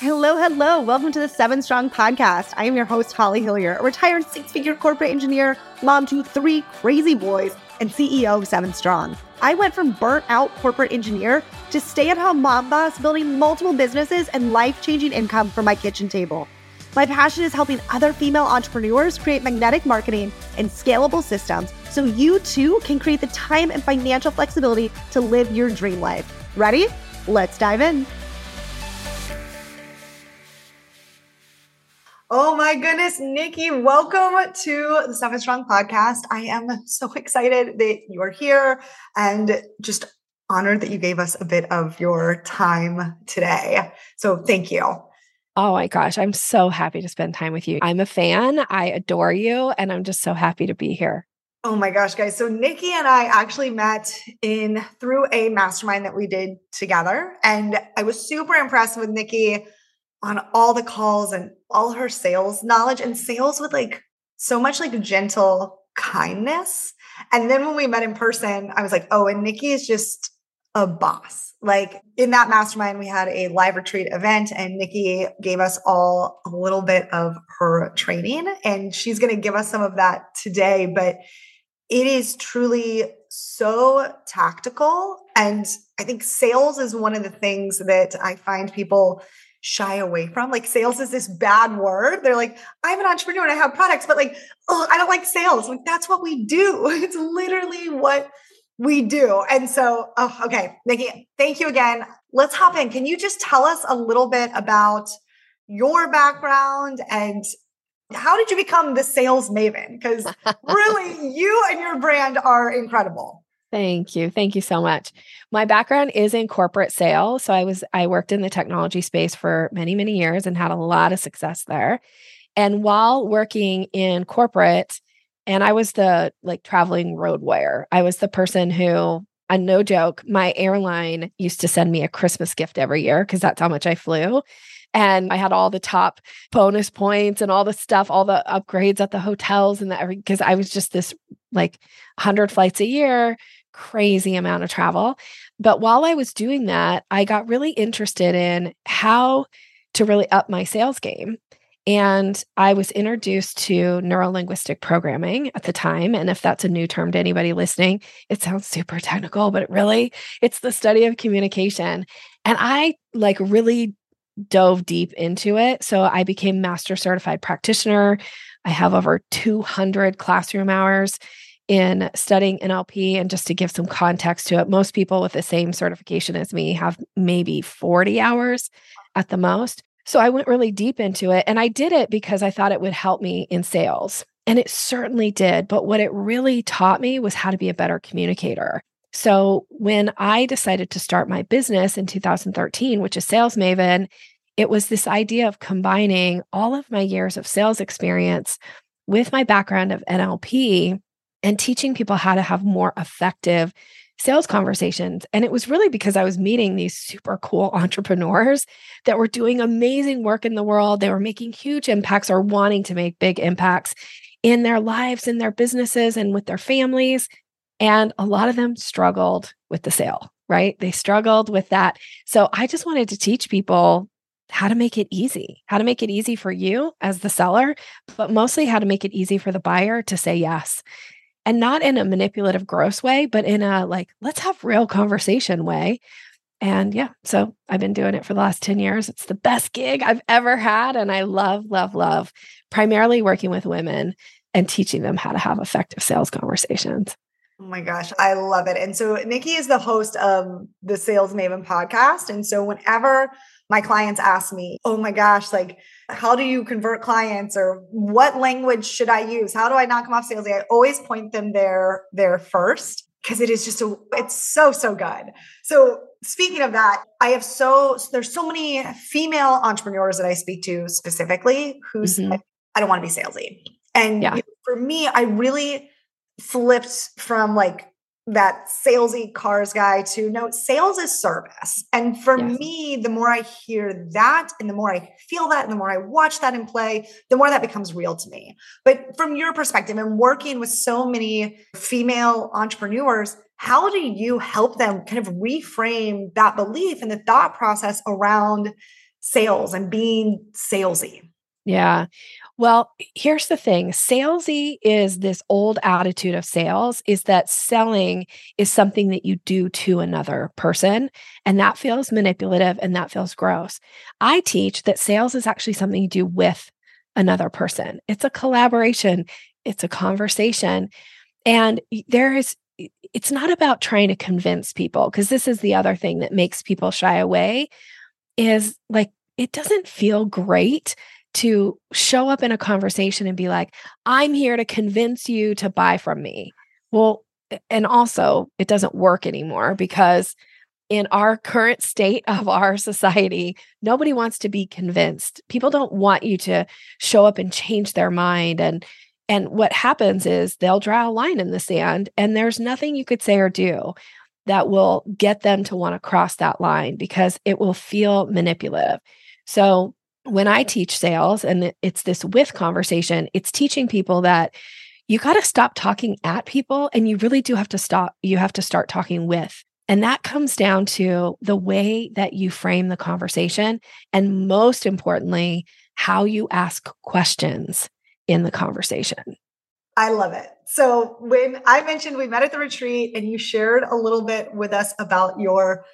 Hello, hello. Welcome to the Seven Strong podcast. I am your host, Holly Hillyer, a retired six figure corporate engineer, mom to three crazy boys, and CEO of Seven Strong. I went from burnt out corporate engineer to stay at home mom boss, building multiple businesses and life changing income from my kitchen table. My passion is helping other female entrepreneurs create magnetic marketing and scalable systems so you too can create the time and financial flexibility to live your dream life. Ready? Let's dive in. Oh my goodness, Nikki, welcome to the Seven Strong podcast. I am so excited that you are here and just honored that you gave us a bit of your time today. So thank you. Oh my gosh, I'm so happy to spend time with you. I'm a fan. I adore you, and I'm just so happy to be here. Oh my gosh, guys. So Nikki and I actually met in through a mastermind that we did together. And I was super impressed with Nikki on all the calls and all her sales knowledge and sales with like so much like gentle kindness. And then when we met in person, I was like, oh, and Nikki is just a boss. Like in that mastermind, we had a live retreat event, and Nikki gave us all a little bit of her training, and she's going to give us some of that today. But it is truly so tactical. And I think sales is one of the things that I find people shy away from. Like sales is this bad word. They're like, I'm an entrepreneur and I have products, but like, oh, I don't like sales. Like that's what we do. It's literally what we do. And so, oh, okay, Nikki, thank you again. Let's hop in. Can you just tell us a little bit about your background and how did you become the sales maven? Because really, you and your brand are incredible. Thank you. Thank you so much. My background is in corporate sales. So I was I worked in the technology space for many, many years and had a lot of success there. And while working in corporate, and I was the like traveling road warrior. I was the person who, and no joke, my airline used to send me a Christmas gift every year because that's how much I flew. And I had all the top bonus points and all the stuff, all the upgrades at the hotels and that because I was just this like 100 flights a year crazy amount of travel. But while I was doing that, I got really interested in how to really up my sales game. And I was introduced to neurolinguistic programming at the time. And if that's a new term to anybody listening, it sounds super technical, but it really, it's the study of communication. And I like really dove deep into it. So I became master certified practitioner. I have over 200 classroom hours in studying NLP. And just to give some context to it, most people with the same certification as me have maybe 40 hours at the most. So I went really deep into it and I did it because I thought it would help me in sales. And it certainly did. But what it really taught me was how to be a better communicator. So when I decided to start my business in 2013, which is Sales Maven, it was this idea of combining all of my years of sales experience with my background of NLP and teaching people how to have more effective sales conversations. And it was really because I was meeting these super cool entrepreneurs that were doing amazing work in the world. They were making huge impacts or wanting to make big impacts in their lives, in their businesses, and with their families. And a lot of them struggled with the sale, right? They struggled with that. So I just wanted to teach people how to make it easy, how to make it easy for you as the seller, but mostly how to make it easy for the buyer to say yes and not in a manipulative, gross way, but in a like, let's have real conversation way. And yeah, so I've been doing it for the last 10 years. It's the best gig I've ever had. And I love, love, love primarily working with women and teaching them how to have effective sales conversations. Oh my gosh, I love it. And so Nikki is the host of the Sales Maven podcast. And so whenever my clients ask me, oh my gosh, like, how do you convert clients or what language should I use? How do I not come off salesy? I always point them there, there first because it is just a, it's so, so good. So speaking of that, I have so, there's so many female entrepreneurs that I speak to specifically who mm-hmm. I don't want to be salesy. And yeah. for me, I really flipped from like that salesy cars guy to no sales is service and for yes. me the more i hear that and the more i feel that and the more i watch that in play the more that becomes real to me but from your perspective and working with so many female entrepreneurs how do you help them kind of reframe that belief and the thought process around sales and being salesy? Yeah. Well, here's the thing salesy is this old attitude of sales is that selling is something that you do to another person. And that feels manipulative and that feels gross. I teach that sales is actually something you do with another person, it's a collaboration, it's a conversation. And there is, it's not about trying to convince people, because this is the other thing that makes people shy away is like, it doesn't feel great to show up in a conversation and be like, I'm here to convince you to buy from me. Well, and also it doesn't work anymore because in our current state of our society, nobody wants to be convinced. People don't want you to show up and change their mind and and what happens is they'll draw a line in the sand and there's nothing you could say or do that will get them to want to cross that line because it will feel manipulative. So when I teach sales and it's this with conversation, it's teaching people that you got to stop talking at people and you really do have to stop, you have to start talking with. And that comes down to the way that you frame the conversation. And most importantly, how you ask questions in the conversation. I love it. So, when I mentioned we met at the retreat and you shared a little bit with us about your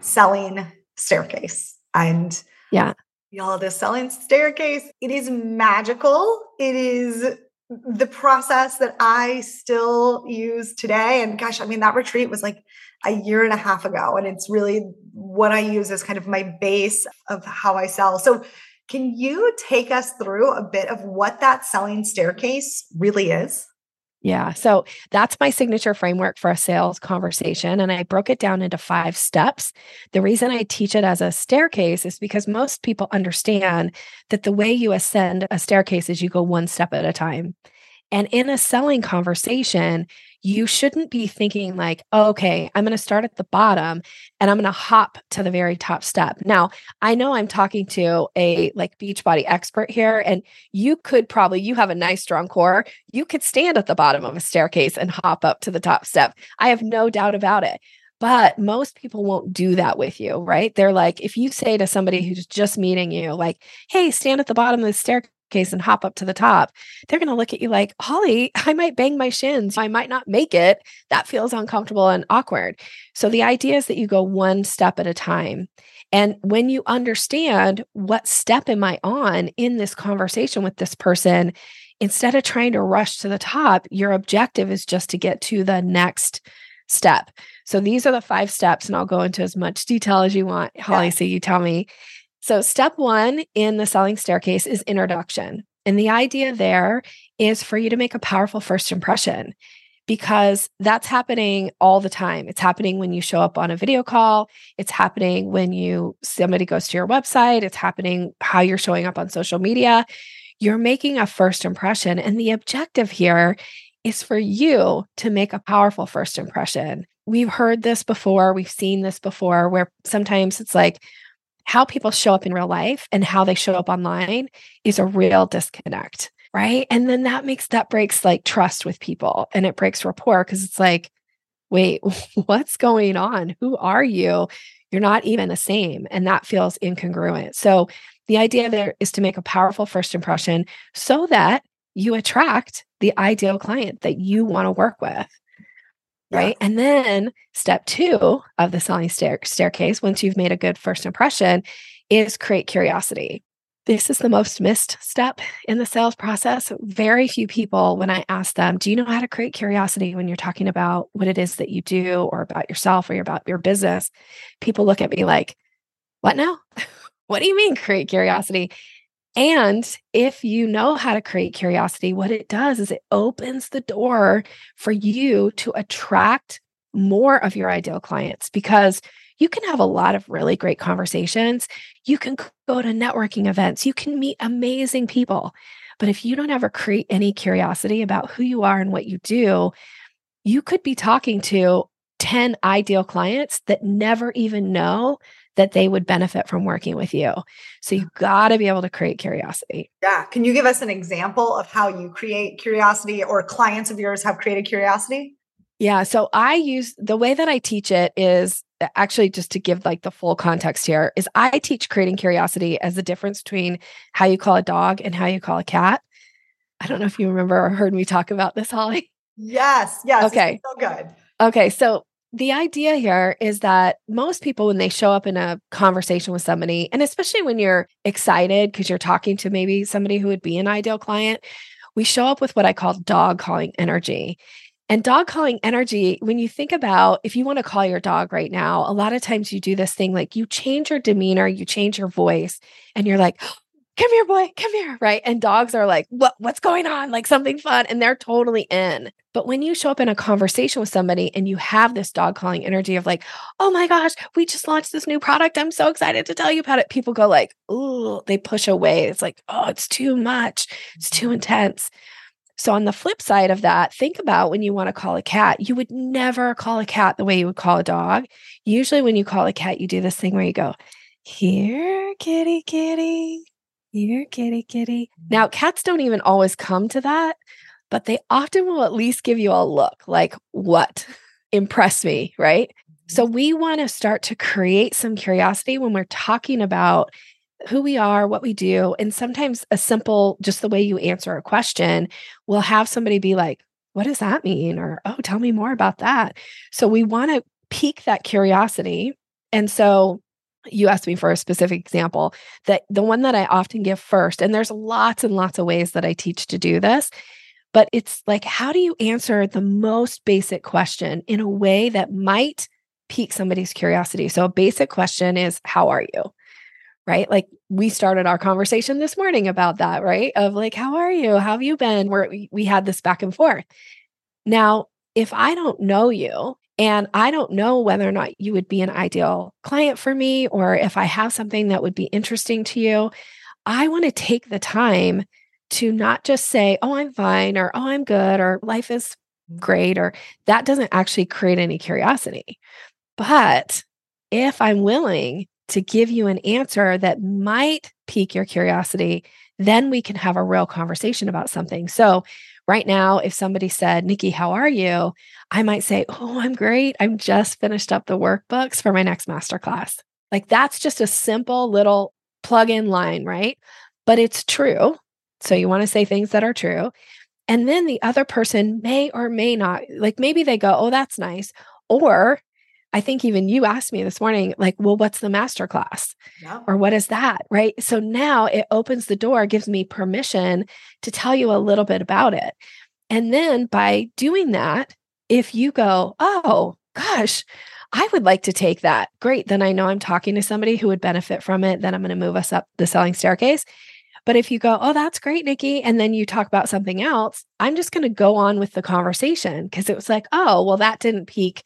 selling staircase. And yeah, y'all, the selling staircase, it is magical. It is the process that I still use today. And gosh, I mean, that retreat was like a year and a half ago. And it's really what I use as kind of my base of how I sell. So, can you take us through a bit of what that selling staircase really is? Yeah. So that's my signature framework for a sales conversation. And I broke it down into five steps. The reason I teach it as a staircase is because most people understand that the way you ascend a staircase is you go one step at a time. And in a selling conversation, you shouldn't be thinking like, oh, okay, I'm going to start at the bottom and I'm going to hop to the very top step. Now, I know I'm talking to a like Beachbody expert here, and you could probably, you have a nice strong core. You could stand at the bottom of a staircase and hop up to the top step. I have no doubt about it. But most people won't do that with you, right? They're like, if you say to somebody who's just meeting you, like, hey, stand at the bottom of the staircase case and hop up to the top, they're going to look at you like, Holly, I might bang my shins. I might not make it. That feels uncomfortable and awkward. So the idea is that you go one step at a time. And when you understand what step am I on in this conversation with this person, instead of trying to rush to the top, your objective is just to get to the next step. So these are the five steps, and I'll go into as much detail as you want, Holly. Yeah. So you tell me. So, step one in the selling staircase is introduction. And the idea there is for you to make a powerful first impression because that's happening all the time. It's happening when you show up on a video call, it's happening when you somebody goes to your website, it's happening how you're showing up on social media. You're making a first impression and the objective here is for you to make a powerful first impression. We've heard this before, we've seen this before where sometimes it's like how people show up in real life and how they show up online is a real disconnect right? And then that makes that breaks like trust with people and it breaks rapport because it's like wait what's going on? Who are you? You're not even the same. And that feels incongruent. So the idea there is to make a powerful first impression so that you attract the ideal client that you want to work with right? And then step two of the selling stair- staircase, once you've made a good first impression, is create curiosity. This is the most missed step in the sales process. Very few people, when I ask them, Do you know how to create curiosity when you're talking about what it is that you do or about yourself or about your business? People look at me like, What now? what do you mean create curiosity? And if you know how to create curiosity, what it does is it opens the door for you to attract more of your ideal clients because you can have a lot of really great conversations. You can go to networking events, you can meet amazing people. But if you don't ever create any curiosity about who you are and what you do, you could be talking to 10 ideal clients that never even know that they would benefit from working with you. So you got to be able to create curiosity. Yeah. Can you give us an example of how you create curiosity or clients of yours have created curiosity? Yeah. So I use the way that I teach it is actually just to give like the full context here is I teach creating curiosity as the difference between how you call a dog and how you call a cat. I don't know if you remember or heard me talk about this, Holly. Yes, yes. Okay. So good. Okay, so the idea here is that most people, when they show up in a conversation with somebody, and especially when you're excited because you're talking to maybe somebody who would be an ideal client, we show up with what I call dog calling energy. And dog calling energy, when you think about if you want to call your dog right now, a lot of times you do this thing like you change your demeanor, you change your voice, and you're like, come here, boy, come here. Right. And dogs are like, what, what's going on? Like something fun. And they're totally in. But when you show up in a conversation with somebody and you have this dog calling energy of like, oh my gosh, we just launched this new product. I'm so excited to tell you about it. People go like, oh, they push away. It's like, oh, it's too much. It's too intense. So, on the flip side of that, think about when you want to call a cat, you would never call a cat the way you would call a dog. Usually, when you call a cat, you do this thing where you go, Here, kitty, kitty, here, kitty, kitty. Now, cats don't even always come to that, but they often will at least give you a look like, What? Impress me, right? So, mm-hmm. we want to start to create some curiosity when we're talking about who we are, what we do. And sometimes a simple, just the way you answer a question will have somebody be like, what does that mean? Or, oh, tell me more about that. So we want to pique that curiosity. And so you asked me for a specific example that the one that I often give first, and there's lots and lots of ways that I teach to do this, but it's like, how do you answer the most basic question in a way that might pique somebody's curiosity? So a basic question is, how are you? right? Like we started our conversation this morning about that, right? Of like, how are you? How have you been? Where we, we had this back and forth. Now, if I don't know you and I don't know whether or not you would be an ideal client for me, or if I have something that would be interesting to you, I want to take the time to not just say, oh, I'm fine, or oh, I'm good, or life is mm. great, or that doesn't actually create any curiosity. But if I'm willing to give you an answer that might pique your curiosity, then we can have a real conversation about something. So, right now, if somebody said, Nikki, how are you? I might say, Oh, I'm great. I'm just finished up the workbooks for my next masterclass. Like that's just a simple little plug in line, right? But it's true. So, you want to say things that are true. And then the other person may or may not, like maybe they go, Oh, that's nice. Or I think even you asked me this morning, like, well, what's the master class? Yeah. Or what is that? Right. So now it opens the door, gives me permission to tell you a little bit about it. And then by doing that, if you go, oh gosh, I would like to take that. Great. Then I know I'm talking to somebody who would benefit from it. Then I'm going to move us up the selling staircase. But if you go, oh, that's great, Nikki, and then you talk about something else, I'm just going to go on with the conversation because it was like, oh, well, that didn't pique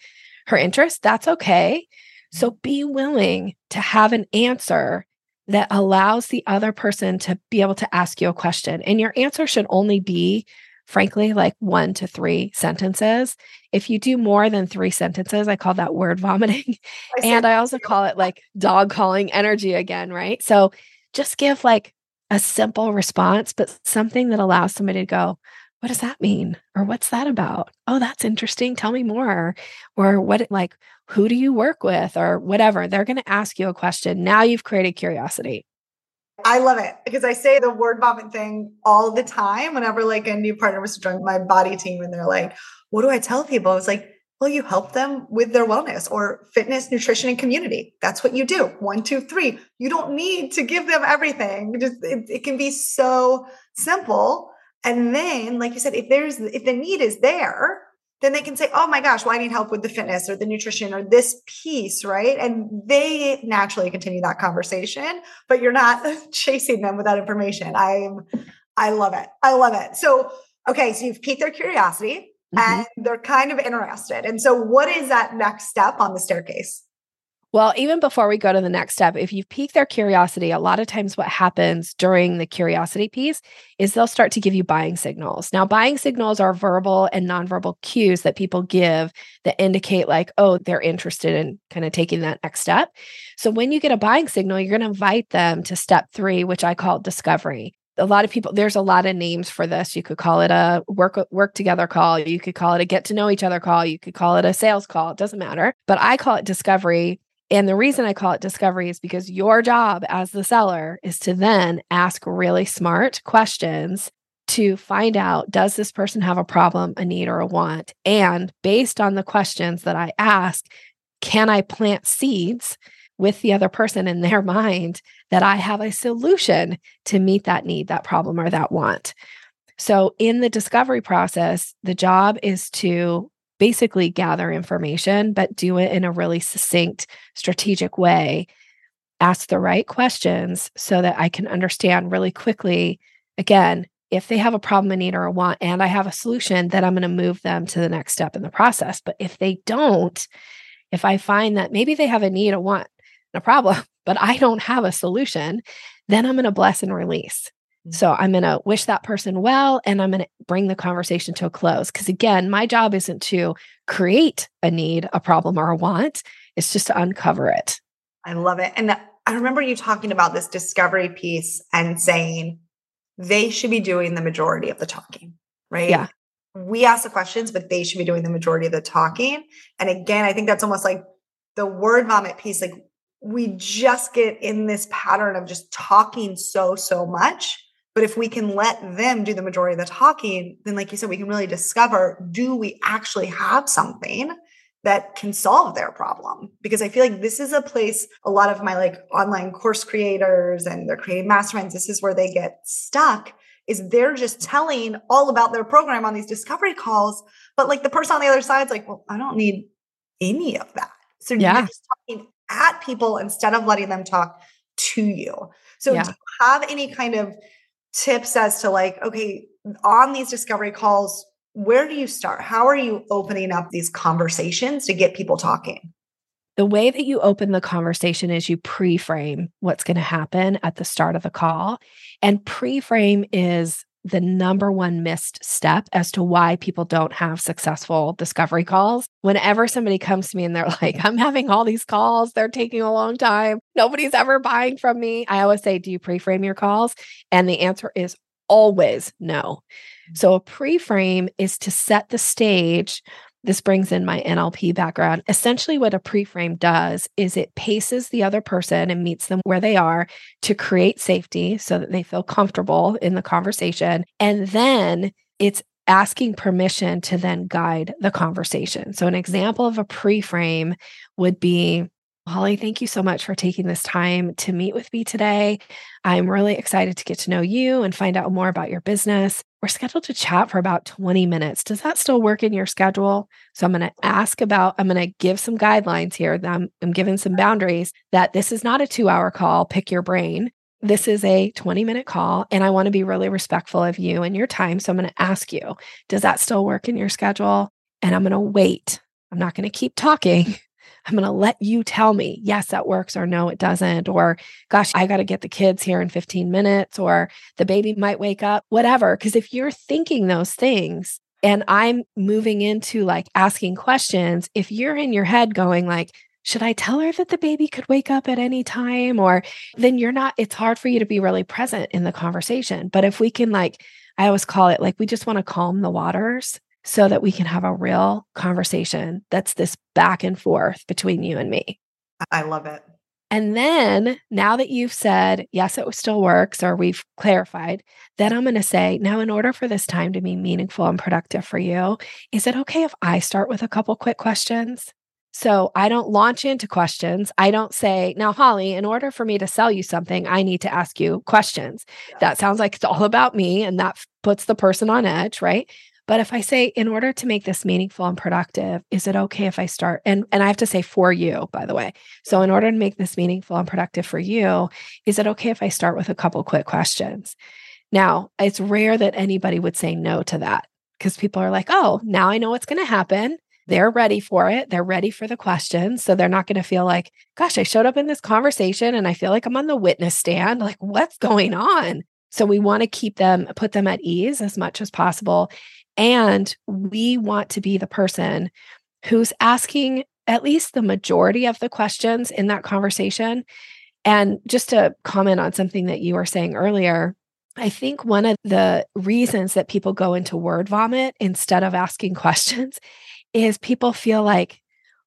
her interest, that's okay. Mm-hmm. So be willing to have an answer that allows the other person to be able to ask you a question. And your answer should only be, frankly, like one to three sentences. If you do more than three sentences, I call that word vomiting. I and I also call it like dog calling energy again, right? So just give like a simple response, but something that allows somebody to go, what does that mean? Or what's that about? Oh, that's interesting. Tell me more. Or what, like, who do you work with? Or whatever. They're going to ask you a question. Now you've created curiosity. I love it because I say the word vomit thing all the time whenever like a new partner was to join my body team and they're like, what do I tell people? It's like, well, you help them with their wellness or fitness, nutrition, and community. That's what you do. One, two, three. You don't need to give them everything. Just it, it can be so simple and then, like you said, if there's if the need is there, then they can say, "Oh my gosh, well, I need help with the fitness or the nutrition or this piece," right? And they naturally continue that conversation, but you're not chasing them with that information. I'm, I love it. I love it. So, okay, so you've piqued their curiosity mm-hmm. and they're kind of interested. And so, what is that next step on the staircase? Well, even before we go to the next step, if you pique their curiosity, a lot of times what happens during the curiosity piece is they'll start to give you buying signals. Now, buying signals are verbal and nonverbal cues that people give that indicate, like, oh, they're interested in kind of taking that next step. So when you get a buying signal, you're going to invite them to step three, which I call discovery. A lot of people there's a lot of names for this. You could call it a work work together call. You could call it a get to know each other call. You could call it a sales call. It doesn't matter. But i call it discovery and the reason i call it discovery is because your job as the seller is to then ask really smart questions to find out does this person have a problem a need or a want and based on the questions that i ask can i plant seeds with the other person in their mind that I have a solution to meet that need, that problem, or that want. So, in the discovery process, the job is to basically gather information, but do it in a really succinct, strategic way. Ask the right questions so that I can understand really quickly, again, if they have a problem, a need, or a want, and I have a solution, then I'm going to move them to the next step in the process. But if they don't, if I find that maybe they have a need, a want, a problem, but I don't have a solution, then I'm going to bless and release. So I'm going to wish that person well and I'm going to bring the conversation to a close. Because again, my job isn't to create a need, a problem, or a want, it's just to uncover it. I love it. And I remember you talking about this discovery piece and saying they should be doing the majority of the talking, right? Yeah. We ask the questions, but they should be doing the majority of the talking. And again, I think that's almost like the word vomit piece. Like we just get in this pattern of just talking so, so much. But if we can let them do the majority of the talking, then, like you said, we can really discover do we actually have something that can solve their problem? Because I feel like this is a place a lot of my like online course creators and they're creating masterminds, this is where they get stuck. Is they're just telling all about their program on these discovery calls, but like the person on the other side is like, well, I don't need any of that. So yeah. you're just talking at people instead of letting them talk to you. So, yeah. do you have any kind of tips as to like, okay, on these discovery calls, where do you start? How are you opening up these conversations to get people talking? The way that you open the conversation is you pre frame what's going to happen at the start of the call. And pre frame is the number one missed step as to why people don't have successful discovery calls. Whenever somebody comes to me and they're like, I'm having all these calls, they're taking a long time, nobody's ever buying from me. I always say, Do you pre frame your calls? And the answer is always no. Mm. So a pre frame is to set the stage this brings in my NLP background. Essentially, what a pre-frame does is it paces the other person and meets them where they are to create safety so that they feel comfortable in the conversation. And then it's asking permission to then guide the conversation. So, an example of a pre frame would be Holly, thank you so much for taking this time to meet with me today. I'm really excited to get to know you and find out more about your business. We're scheduled to chat for about 20 minutes. Does that still work in your schedule? So I'm going to ask about, I'm going to give some guidelines here. I'm, I'm giving some boundaries that this is not a two hour call, pick your brain. This is a 20 minute call, and I want to be really respectful of you and your time. So I'm going to ask you, does that still work in your schedule? And I'm going to wait. I'm not going to keep talking. I'm going to let you tell me, yes, that works, or no, it doesn't, or gosh, I got to get the kids here in 15 minutes, or the baby might wake up, whatever. Because if you're thinking those things, and I'm moving into like asking questions, if you're in your head going like, should I tell her that the baby could wake up at any time? Or then you're not, it's hard for you to be really present in the conversation. But if we can, like, I always call it like, we just want to calm the waters so that we can have a real conversation that's this back and forth between you and me. I love it. And then now that you've said, yes, it still works, or we've clarified, then I'm going to say, now, in order for this time to be meaningful and productive for you, is it okay if I start with a couple quick questions? So I don't launch into questions. I don't say, now, Holly, in order for me to sell you something, I need to ask you questions. Yeah. That sounds like it's all about me and that puts the person on edge, right? But if I say, in order to make this meaningful and productive, is it okay if I start? And, and I have to say for you, by the way. So, in order to make this meaningful and productive for you, is it okay if I start with a couple quick questions? Now, it's rare that anybody would say no to that because people are like, oh, now I know what's going to happen. They're ready for it. They're ready for the questions. So they're not going to feel like, gosh, I showed up in this conversation and I feel like I'm on the witness stand. Like, what's going on? So we want to keep them, put them at ease as much as possible. And we want to be the person who's asking at least the majority of the questions in that conversation. And just to comment on something that you were saying earlier, I think one of the reasons that people go into word vomit instead of asking questions is people feel like,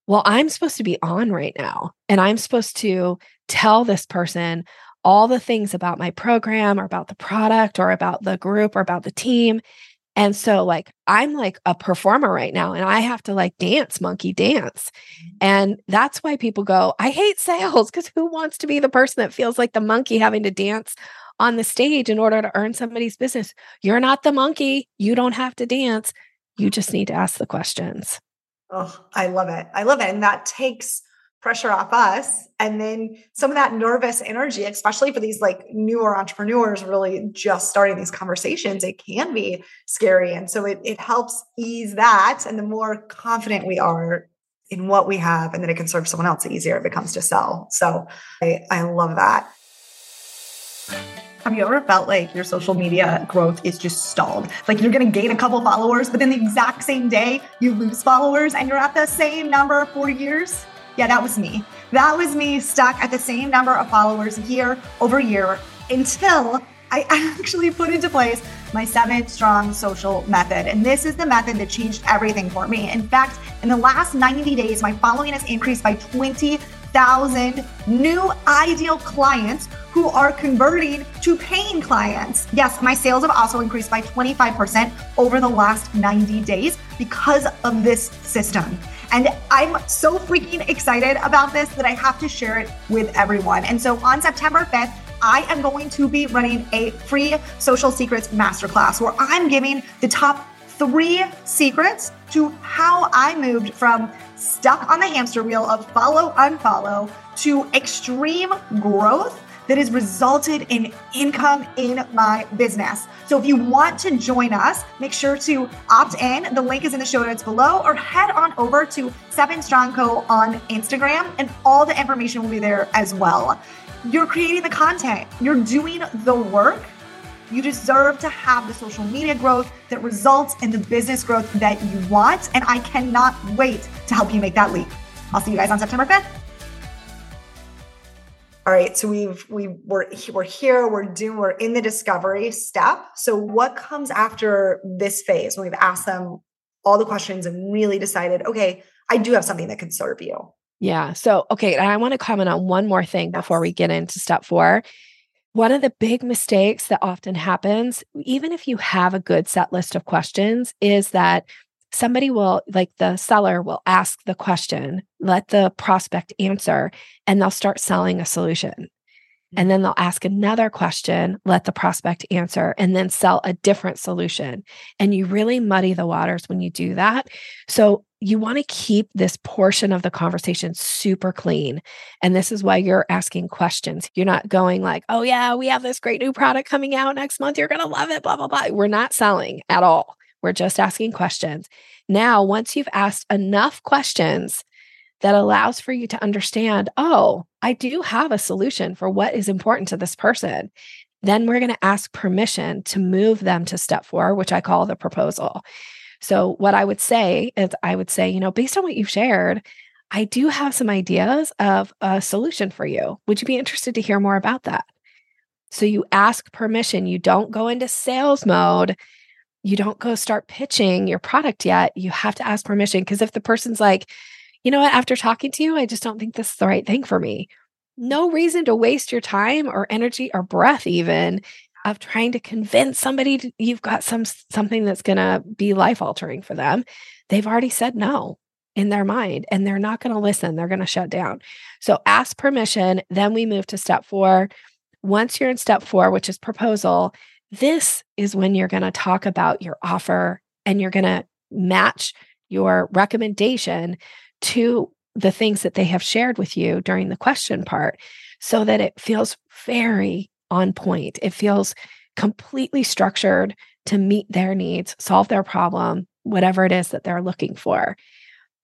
well, I'm supposed to be on right now and I'm supposed to tell this person all the things about my program or about the product or about the group or about the team. And so, like, I'm like a performer right now and I have to like dance, monkey dance. Mm-hmm. And that's why people go, I hate sales because who wants to be the person that feels like the monkey having to dance on the stage in order to earn somebody's business? You're not the monkey. You don't have to dance. You just need to ask the questions. Oh, I love it. I love it. And that takes pressure off us. And then some of that nervous energy especially for these like newer entrepreneurs really just starting these conversations it can be scary. And so it, it helps ease that. And the more confident we are in what we have and then it can serve someone else the easier it becomes to sell. So i, I love that. Have you ever felt like your social media growth is just stalled? Like you're going to gain a couple followers, but then the exact same day you lose followers and you're at the same number for years? Yeah, that was me. That was me stuck at the same number of followers year over year until I actually put into place my seven strong social method. And this is the method that changed everything for me. In fact, in the last 90 days, my following has increased by 20,000 new ideal clients who are converting to paying clients. Yes, my sales have also increased by 25% over the last 90 days because of this system. And I'm so freaking excited about this that I have to share it with everyone. And so on September 5th, I am going to be running a free social secrets masterclass where I'm giving the top three secrets to how I moved from stuck on the hamster wheel of follow, unfollow to extreme growth that has resulted in income in my business. So if you want to join us, make sure to opt in. The link is in the show notes below or head on over to Seven Strong Co on Instagram and all the information will be there as well. You're creating the content, you're doing the work. You deserve to have the social media growth that results in the business growth that you want. And I cannot wait to help you make that leap. I'll see you guys on September 5th all right so we've we we're we're here we're doing we're in the discovery step. So what comes after this phase? When we've asked them all the questions and really decided okay i do have something that can serve you. Yeah so okay i want to comment on one more thing yes. before we get into step four. One of the big mistakes that often happens even if you have a good set list of questions is that somebody will like the seller will ask the question let the prospect answer and they'll start selling a solution. And mm. then they'll ask another question let the prospect answer and then sell a different solution. And you really muddy the waters when you do that. So you want to keep this portion of the conversation super clean. And this is why you're asking questions. You're not going like oh yeah we have this great new product coming out next month. You're going to love it blah blah blah. We're not selling at all. We're just asking questions. Now, once you've asked enough questions that allows for you to understand, oh, I do have a solution for what is important to this person, then we're going to ask permission to move them to step four, which I call the proposal. So, what I would say is, I would say, you know, based on what you've shared, I do have some ideas of a solution for you. Would you be interested to hear more about that? So, you ask permission. You don't go into sales mode you don't go start pitching your product yet. You have to ask permission because if the person's like, you know what, after talking to you, I just don't think this is the right thing for me. No reason to waste your time or energy or breath, even of trying to convince somebody to, you've got some something that's going to be life altering for them. They've already said no in their mind and they're not going to listen. They're going to shut down. So ask permission. Then we move to step four. Once you're in step four, which is proposal, this is when you're going to talk about your offer and you're going to match your recommendation to the things that they have shared with you during the question part so that it feels very on point. It feels completely structured to meet their needs, solve their problem, whatever it is that they're looking for.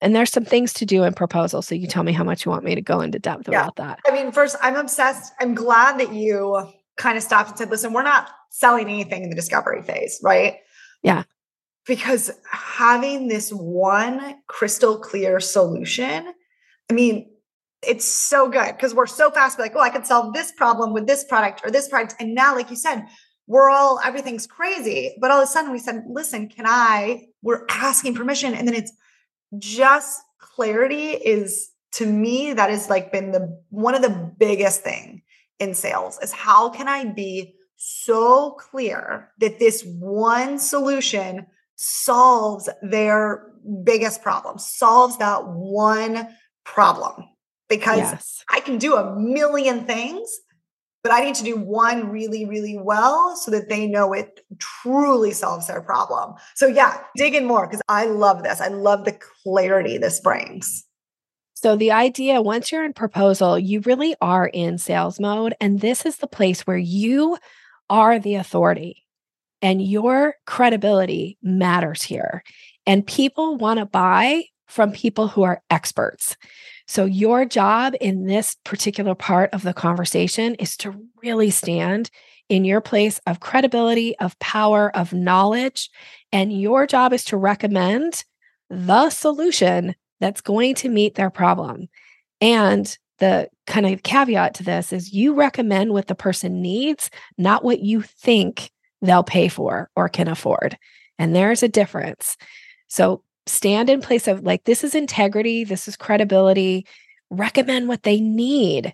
And there's some things to do in proposal. So you tell me how much you want me to go into depth yeah. about that. I mean, first, I'm obsessed. I'm glad that you kind of stopped and said, listen, we're not selling anything in the discovery phase, right? Yeah. Because having this one crystal clear solution, I mean, it's so good because we're so fast, like, oh, I could solve this problem with this product or this product. And now, like you said, we're all, everything's crazy. But all of a sudden we said, listen, can I, we're asking permission. And then it's just clarity is to me, that has like been the one of the biggest thing in sales is how can I be so clear that this one solution solves their biggest problem, solves that one problem. Because yes. I can do a million things, but I need to do one really, really well so that they know it truly solves their problem. So, yeah, dig in more because I love this. I love the clarity this brings. So, the idea once you're in proposal, you really are in sales mode. And this is the place where you are the authority and your credibility matters here. And people want to buy from people who are experts. So, your job in this particular part of the conversation is to really stand in your place of credibility, of power, of knowledge. And your job is to recommend the solution that's going to meet their problem. And the kind of caveat to this is you recommend what the person needs, not what you think they'll pay for or can afford. And there's a difference. So stand in place of like, this is integrity, this is credibility, recommend what they need.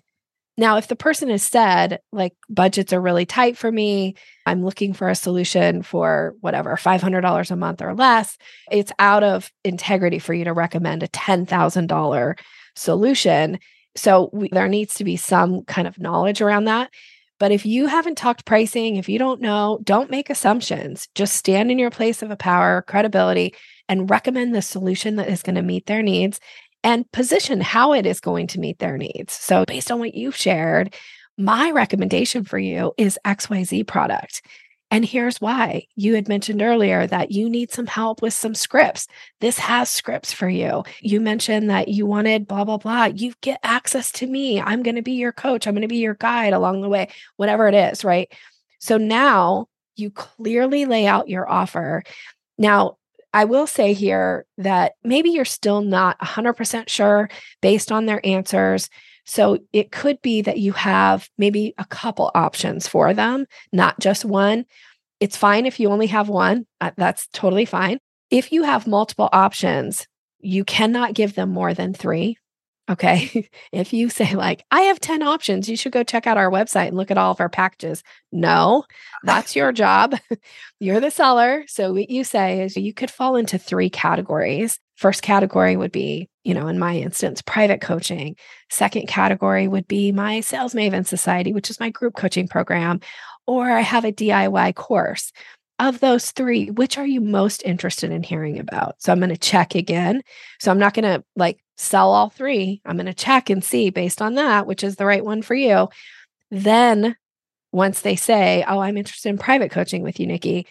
Now, if the person has said, like, budgets are really tight for me, I'm looking for a solution for whatever, $500 a month or less, it's out of integrity for you to recommend a $10,000 solution. So we, there needs to be some kind of knowledge around that. But if you haven't talked pricing, if you don't know, don't make assumptions. Just stand in your place of a power, credibility, and recommend the solution that is going to meet their needs and position how it is going to meet their needs. So, based on what you've shared, my recommendation for you is XYZ product. And here's why. You had mentioned earlier that you need some help with some scripts. This has scripts for you. You mentioned that you wanted blah, blah, blah. You get access to me. I'm going to be your coach. I'm going to be your guide along the way, whatever it is. Right. So now you clearly lay out your offer. Now, I will say here that maybe you're still not 100% sure based on their answers. So it could be that you have maybe a couple options for them, not just one. It's fine if you only have one, uh, that's totally fine. If you have multiple options, you cannot give them more than three. Okay. if you say, like, I have 10 options, you should go check out our website and look at all of our packages. No, that's your job. You're the seller. So, what you say is you could fall into three categories. First category would be, you know, in my instance, private coaching. Second category would be my Sales Maven Society, which is my group coaching program, or I have a DIY course. Of those three, which are you most interested in hearing about? So I'm going to check again. So I'm not going to like sell all three. I'm going to check and see based on that, which is the right one for you. Then once they say, Oh, I'm interested in private coaching with you, Nikki,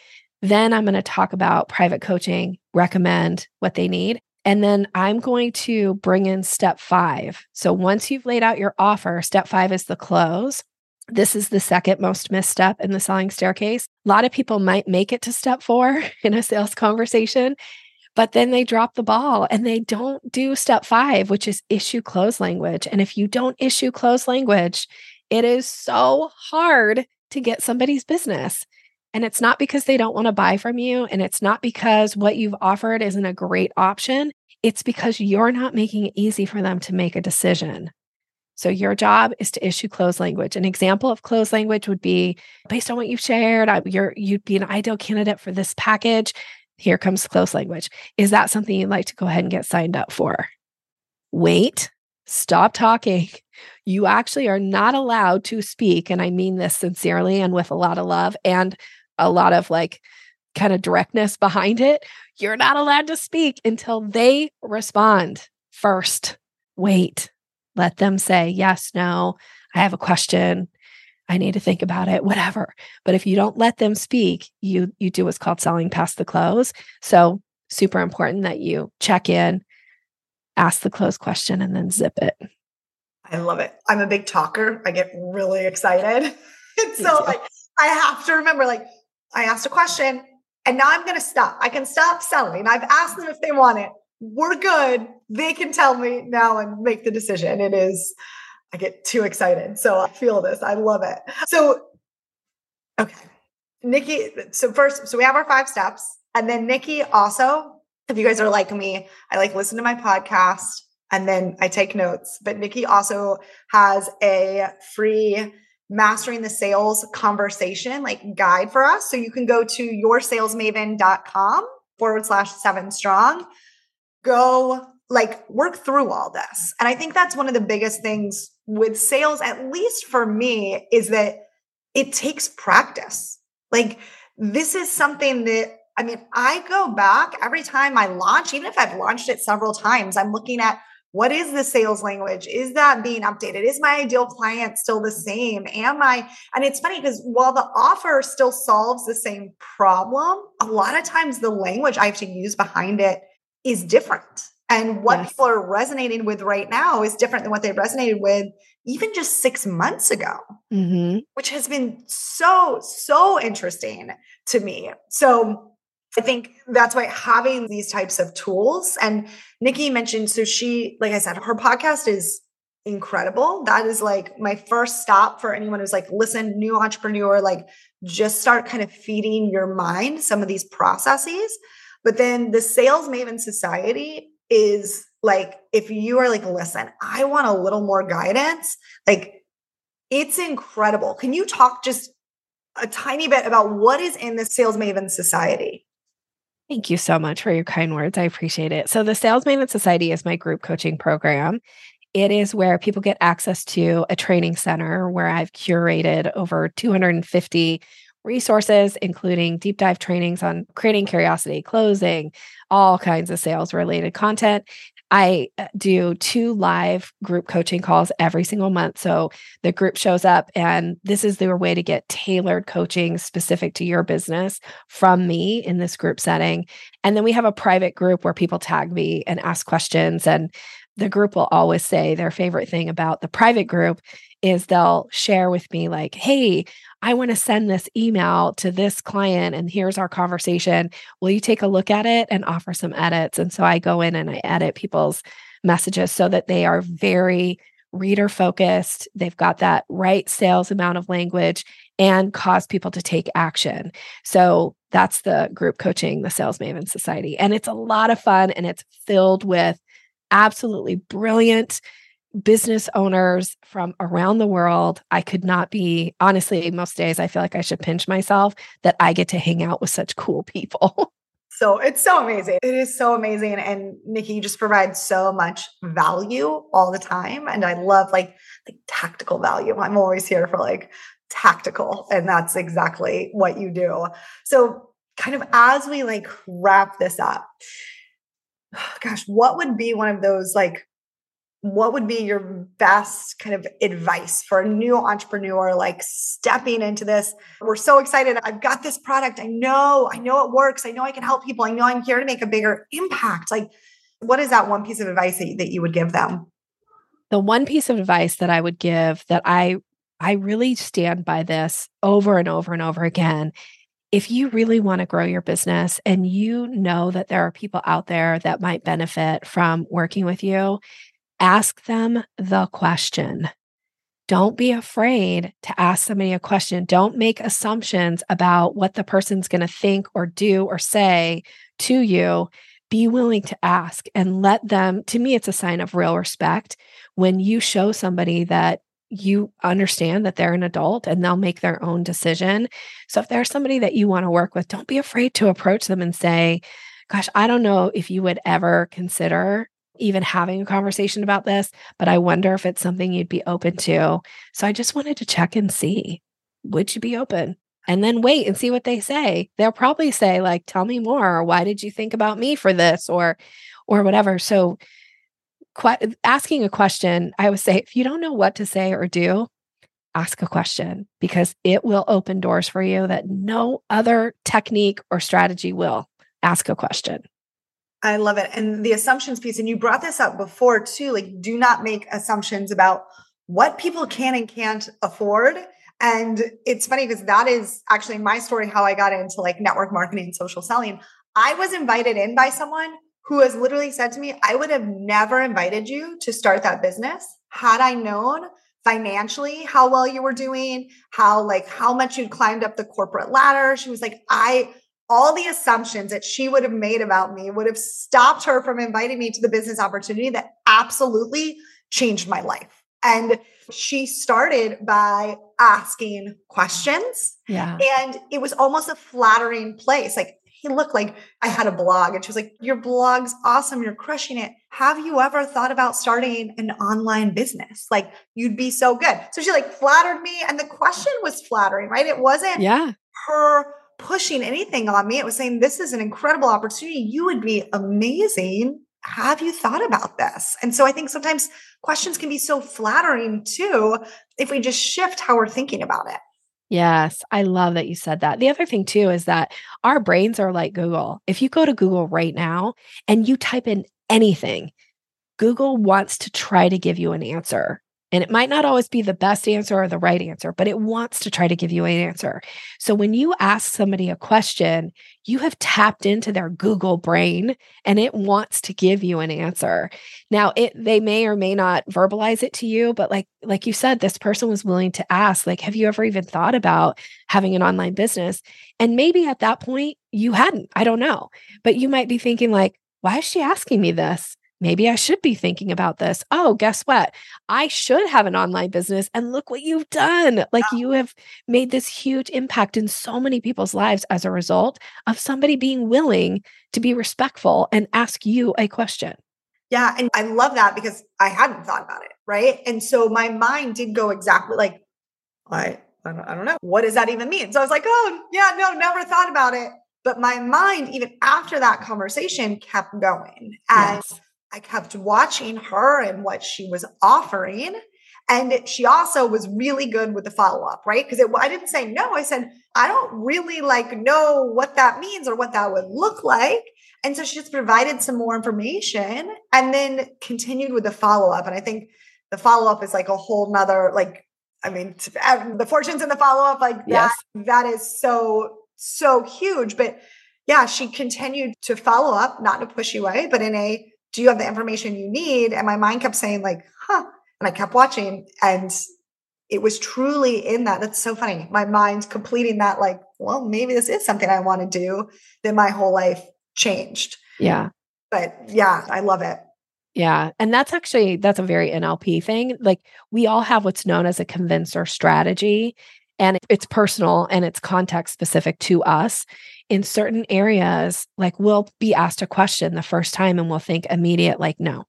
then I'm going to talk about private coaching, recommend what they need. And then I'm going to bring in step five. So once you've laid out your offer, step five is the close. This is the second most missed step in the selling staircase. A lot of people might make it to step four in a sales conversation, but then they drop the ball and they don't do step five, which is issue close language. And if you don't issue close language, it is so hard to get somebody's business. And it's not because they don't want to buy from you. And it's not because what you've offered isn't a great option. It's because you're not making it easy for them to make a decision. So your job is to issue closed language. An example of closed language would be based on what you've shared, you're, you'd be an ideal candidate for this package. Here comes closed language. Is that something you'd like to go ahead and get signed up for? Wait, stop talking. You actually are not allowed to speak. And I mean this sincerely and with a lot of love and a lot of like kind of directness behind it. You're not allowed to speak until they respond first. Wait, let them say yes, no, I have a question. I need to think about it, whatever. But if you don't let them speak, you you do what's called selling past the close. So super important that you check in, ask the close question, and then zip it. I love it. I'm a big talker. I get really excited. and so like I have to remember, like, I asked a question and now I'm going to stop. I can stop selling. I've asked them if they want it. We're good. They can tell me now and make the decision. It is, I get too excited. So I feel this. I love it. So, okay. Nikki, so first, so we have our five steps. And then Nikki also, if you guys are like me, I like listen to my podcast and then I take notes. But Nikki also has a free mastering the sales conversation like guide for us. So you can go to yoursalesmaven.com forward slash seven strong. Go like work through all this. And I think that's one of the biggest things with sales, at least for me, is that it takes practice. Like this is something that I mean, I go back every time I launch, even if I've launched it several times, I'm looking at what is the sales language? Is that being updated? Is my ideal client still the same? Am I? And it's funny because while the offer still solves the same problem, a lot of times the language I have to use behind it is different. And what yes. people are resonating with right now is different than what they resonated with even just six months ago, mm-hmm. which has been so, so interesting to me. So I think that's why having these types of tools and Nikki mentioned, so she, like I said, her podcast is incredible. That is like my first stop for anyone who's like, listen, new entrepreneur, like just start kind of feeding your mind some of these processes. But then the Sales Maven Society is like, if you are like, listen, I want a little more guidance, like it's incredible. Can you talk just a tiny bit about what is in the Sales Maven Society? Thank you so much for your kind words. I appreciate it. So, the Sales Maven Society is my group coaching program. It is where people get access to a training center where I've curated over 250 resources, including deep dive trainings on creating curiosity, closing, all kinds of sales related content. I uh, do two live group coaching calls every single month. So the group shows up, and this is their way to get tailored coaching specific to your business from me in this group setting. And then we have a private group where people tag me and ask questions. And the group will always say their favorite thing about the private group is they'll share with me, like, hey, I want to send this email to this client and here's our conversation. Will you take a look at it and offer some edits? And so I go in and I edit people's messages so that they are very reader focused. They've got that right sales amount of language and cause people to take action. So that's the group coaching, the Sales Maven Society. And it's a lot of fun and it's filled with absolutely brilliant business owners from around the world. I could not be, honestly, most days I feel like I should pinch myself that I get to hang out with such cool people. So it's so amazing. It is so amazing. And Nikki, you just provide so much value all the time. And I love like like tactical value. I'm always here for like tactical. And that's exactly what you do. So kind of as we like wrap this up, gosh, what would be one of those like what would be your best kind of advice for a new entrepreneur like stepping into this? We're so excited. I've got this product. I know. I know it works. I know i can help people. I know i'm here to make a bigger impact. Like what is that one piece of advice that you, that you would give them? The one piece of advice that i would give that i i really stand by this over and over and over again. If you really want to grow your business and you know that there are people out there that might benefit from working with you ask them the question. Don't be afraid to ask somebody a question. Don't make assumptions about what the person's going to think or do or say to you. Be willing to ask and let them. To me, it's a sign of real respect when you show somebody that you understand that they're an adult and they'll make their own decision. So if there's somebody that you want to work with, don't be afraid to approach them and say, Gosh, I don't know if you would ever consider even having a conversation about this, but I wonder if it's something you'd be open to. So I just wanted to check and see would you be open? And then wait and see what they say. They'll probably say like tell me more or why did you think about me for this or or whatever. So qu- asking a question, I would say if you don't know what to say or do, ask a question because it will open doors for you that no other technique or strategy will. Ask a question. I love it. And the assumptions piece, and you brought this up before too, like do not make assumptions about what people can and can't afford. And it's funny because that is actually my story how I got into like network marketing and social selling. I was invited in by someone who has literally said to me, I would have never invited you to start that business had I known financially how well you were doing, how like how much you'd climbed up the corporate ladder. She was like, I all the assumptions that she would have made about me would have stopped her from inviting me to the business opportunity that absolutely changed my life. And she started by asking questions. Yeah. And it was almost a flattering place. Like, hey, look, like I had a blog and she was like, Your blog's awesome. You're crushing it. Have you ever thought about starting an online business? Like, you'd be so good. So she like flattered me. And the question was flattering, right? It wasn't yeah. her pushing anything on me. It was saying, This is an incredible opportunity. You would be amazing have you thought about this? And so I think sometimes questions can be so flattering too if we just shift how we're thinking about it. Yes, I love that you said that. The other thing too is that our brains are like Google. If you go to Google right now and you type in anything, Google wants to try to give you an answer. And it might not always be the best answer or the right answer, but it wants to try to give you an answer. So when you ask somebody a question, you have tapped into their Google brain and it wants to give you an answer. Now, it they may or may not verbalize it to you, but like like you said this person was willing to ask like have you ever even thought about having an online business? And maybe at that point you hadn't. I don't know. But you might be thinking like why is she asking me this? Maybe I should be thinking about this. Oh, guess what? I should have an online business. And look what you've done. Like you have made this huge impact in so many people's lives as a result of somebody being willing to be respectful and ask you a question. Yeah. And I love that because I hadn't thought about it. Right. And so my mind did go exactly like, I, I don't, I don't know. What does that even mean? So I was like, oh, yeah, no, never thought about it. But my mind, even after that conversation, kept going. And yes I kept watching her and what she was offering. And she also was really good with the follow up, right? Because I didn't say no. I said, I don't really like know what that means or what that would look like. And so she just provided some more information and then continued with the follow up. And I think the follow up is like a whole nother, like, I mean, the fortunes in the follow up, like yes. that, that is so, so huge. But yeah, she continued to follow up, not in a pushy way, but in a do you have the information you need? And my mind kept saying, like, huh. And I kept watching. And it was truly in that. That's so funny. My mind completing that, like, well, maybe this is something I want to do. Then my whole life changed. Yeah. But yeah, I love it. Yeah. And that's actually that's a very NLP thing. Like we all have what's known as a convincer strategy and it's personal and it's context specific to us in certain areas like we'll be asked a question the first time and we'll think immediate like no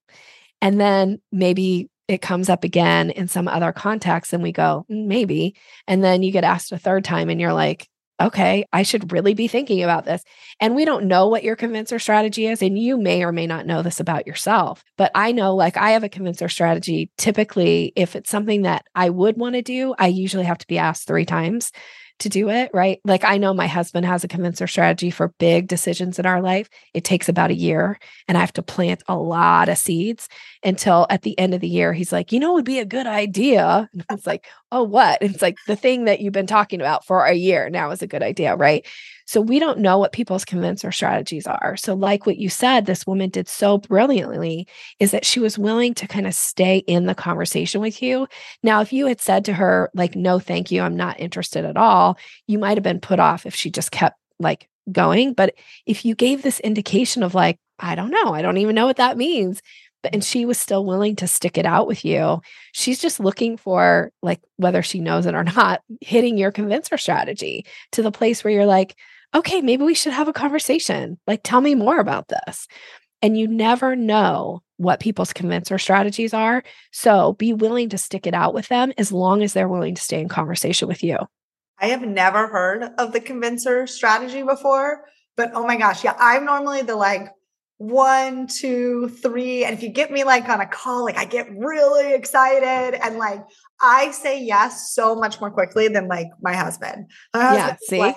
and then maybe it comes up again in some other context and we go mm, maybe and then you get asked a third time and you're like okay, I should really be thinking about this. And we don't know what your convincer strategy is. And you may or may not know this about yourself. But I know, like, I have a convincer strategy. Typically, if it's something that I would want to do, I usually have to be asked three times to do it, right? Like I know my husband has a convincer strategy for big decisions in our life. It takes about a year and I have to plant a lot of seeds until at the end of the year he's like, "You know, it would be a good idea." And it's like, "Oh, what?" And it's like the thing that you've been talking about for a year now is a good idea, right? So we don't know what people's convincer strategies are. So like what you said this woman did so brilliantly is that she was willing to kind of stay in the conversation with you. Now, if you had said to her like, "No, thank you. I'm not interested at all." You might have been put off if she just kept like going, but if you gave this indication of like, "I don't know. I don't even know what that means." and mm. she was still willing to stick it out with you. She's just looking for like whether she knows it or not, hitting your convincer strategy to the place where you're like, okay, maybe we should have a conversation. Like, tell me more about this. And you never know what people's convincer strategies are. So be willing to stick it out with them as long as they're willing to stay in conversation with you. I have never heard of the convincer strategy before, but oh my gosh, yeah, I'm normally the like one, two, three. And if you get me like on a call, like I get really excited and like I say yes so much more quickly than like my husband. My yeah, see? Like,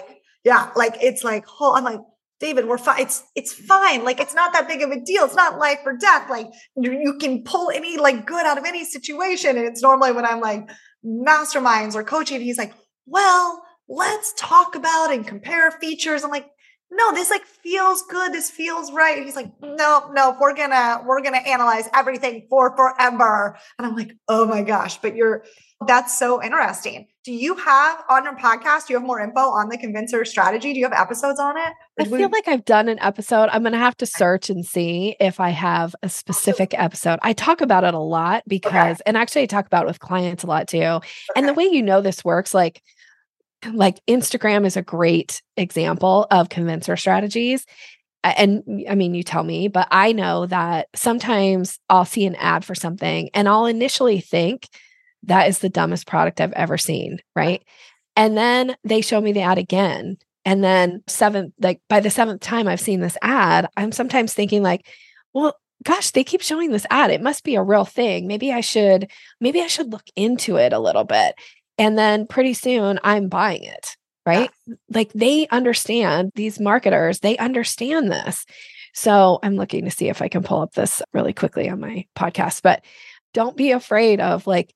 yeah, like it's like, oh, I'm like, David, we're fine. It's it's fine. Like it's not that big of a deal. It's not life or death. Like you, can pull any like good out of any situation. And it's normally when I'm like masterminds or coaching, he's like, well, let's talk about and compare features. I'm like, no, this like feels good. This feels right. He's like, no, no, we're gonna, we're gonna analyze everything for forever. And I'm like, oh my gosh, but you're that's so interesting. Do you have on your podcast, do you have more info on the convincer strategy? Do you have episodes on it? I feel we- like I've done an episode. I'm going to have to search and see if I have a specific episode. I talk about it a lot because, okay. and actually I talk about it with clients a lot too. Okay. And the way you know this works, like, like Instagram is a great example of convincer strategies. And I mean, you tell me, but I know that sometimes I'll see an ad for something and I'll initially think, that is the dumbest product I've ever seen. Right. And then they show me the ad again. And then seventh, like by the seventh time I've seen this ad, I'm sometimes thinking like, well, gosh, they keep showing this ad. It must be a real thing. Maybe I should, maybe I should look into it a little bit. And then pretty soon I'm buying it. Right. Yeah. Like they understand these marketers, they understand this. So I'm looking to see if I can pull up this really quickly on my podcast. But don't be afraid of like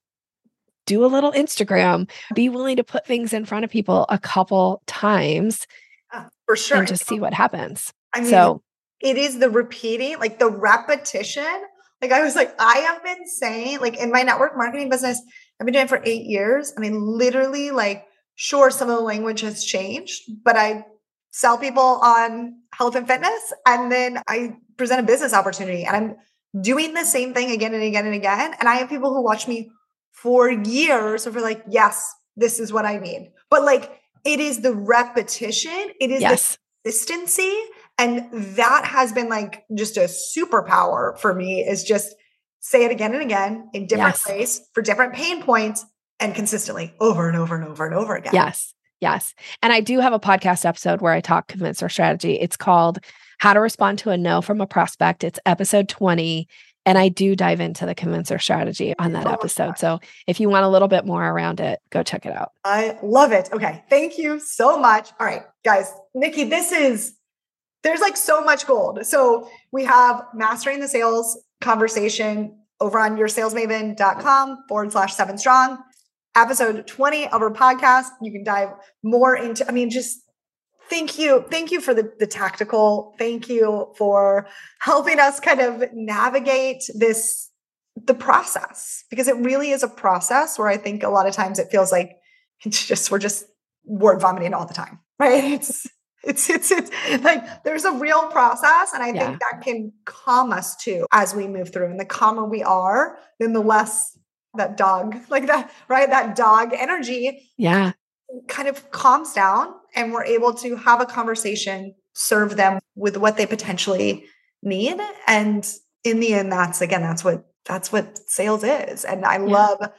do a little Instagram, be willing to put things in front of people a couple times. Uh, for sure. And just see what happens. I mean, so it is the repeating, like the repetition. Like I was like, I have been saying, like in my network marketing business, I've been doing it for eight years. I mean, literally, like, sure, some of the language has changed, but I sell people on health and fitness. And then I present a business opportunity and I'm doing the same thing again and again and again. And I have people who watch me for years of like, yes, this is what I need. But like it is the repetition, it is yes. the consistency. And that has been like just a superpower for me is just say it again and again in different yes. ways for different pain points and consistently over and over and over and over again. Yes. Yes. And I do have a podcast episode where I talk convincer strategy. It's called How to Respond to a No from a Prospect. It's episode 20. And I do dive into the convincer strategy on that oh episode. So if you want a little bit more around it, go check it out. I love it. Okay. Thank you so much. All right, guys. Nikki, this is, there's like so much gold. So we have mastering the sales conversation over on yoursalesmaven.com forward slash seven strong. Episode 20 of our podcast. You can dive more into, I mean, just thank you thank you for the, the tactical thank you for helping us kind of navigate this the process because it really is a process where i think a lot of times it feels like it's just we're just word vomiting all the time right? It's it's it's it's like there's a real process and i yeah. think that can calm us too as we move through and the calmer we are then the less that dog like that right? That dog energy yeah. kind of calms down and we're able to have a conversation, serve them with what they potentially need. And in the end, that's again, that's what that's what sales is. And I yeah. love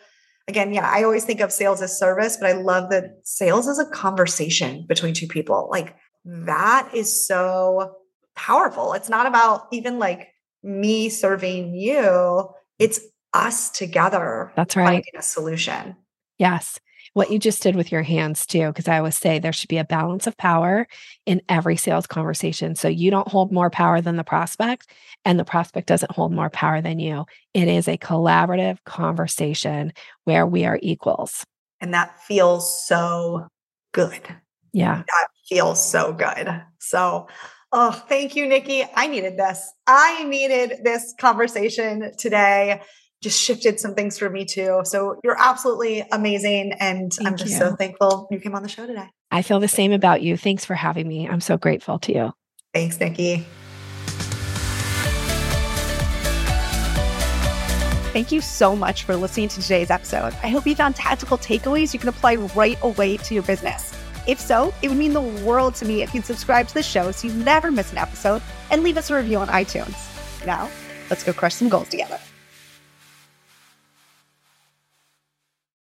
again, yeah, I always think of sales as service, but I love that sales is a conversation between two people. Like that is so powerful. It's not about even like me serving you, it's us together. That's right. Finding a solution. Yes what you just did with your hands too because i always say there should be a balance of power in every sales conversation. So you don't hold more power than the prospect and the prospect doesn't hold more power than you. It is a collaborative conversation where we are equals. And that feels so good. Yeah. That feels so good. So Oh, thank you, Nikki. I needed this. I needed this conversation today just shifted some things for me too. So you're absolutely amazing. And Thank I'm just you. so thankful you came on the show today. I feel the same about you. Thanks for having me. I'm so grateful to you. Thanks, Nikki. Thank you so much for listening to today's episode. I hope you found tactical takeaways you can apply right away to your business. If so, it would mean the world to me if you'd subscribe to the show so you never miss an episode and leave us a review on iTunes. Now, let's go crush some goals together.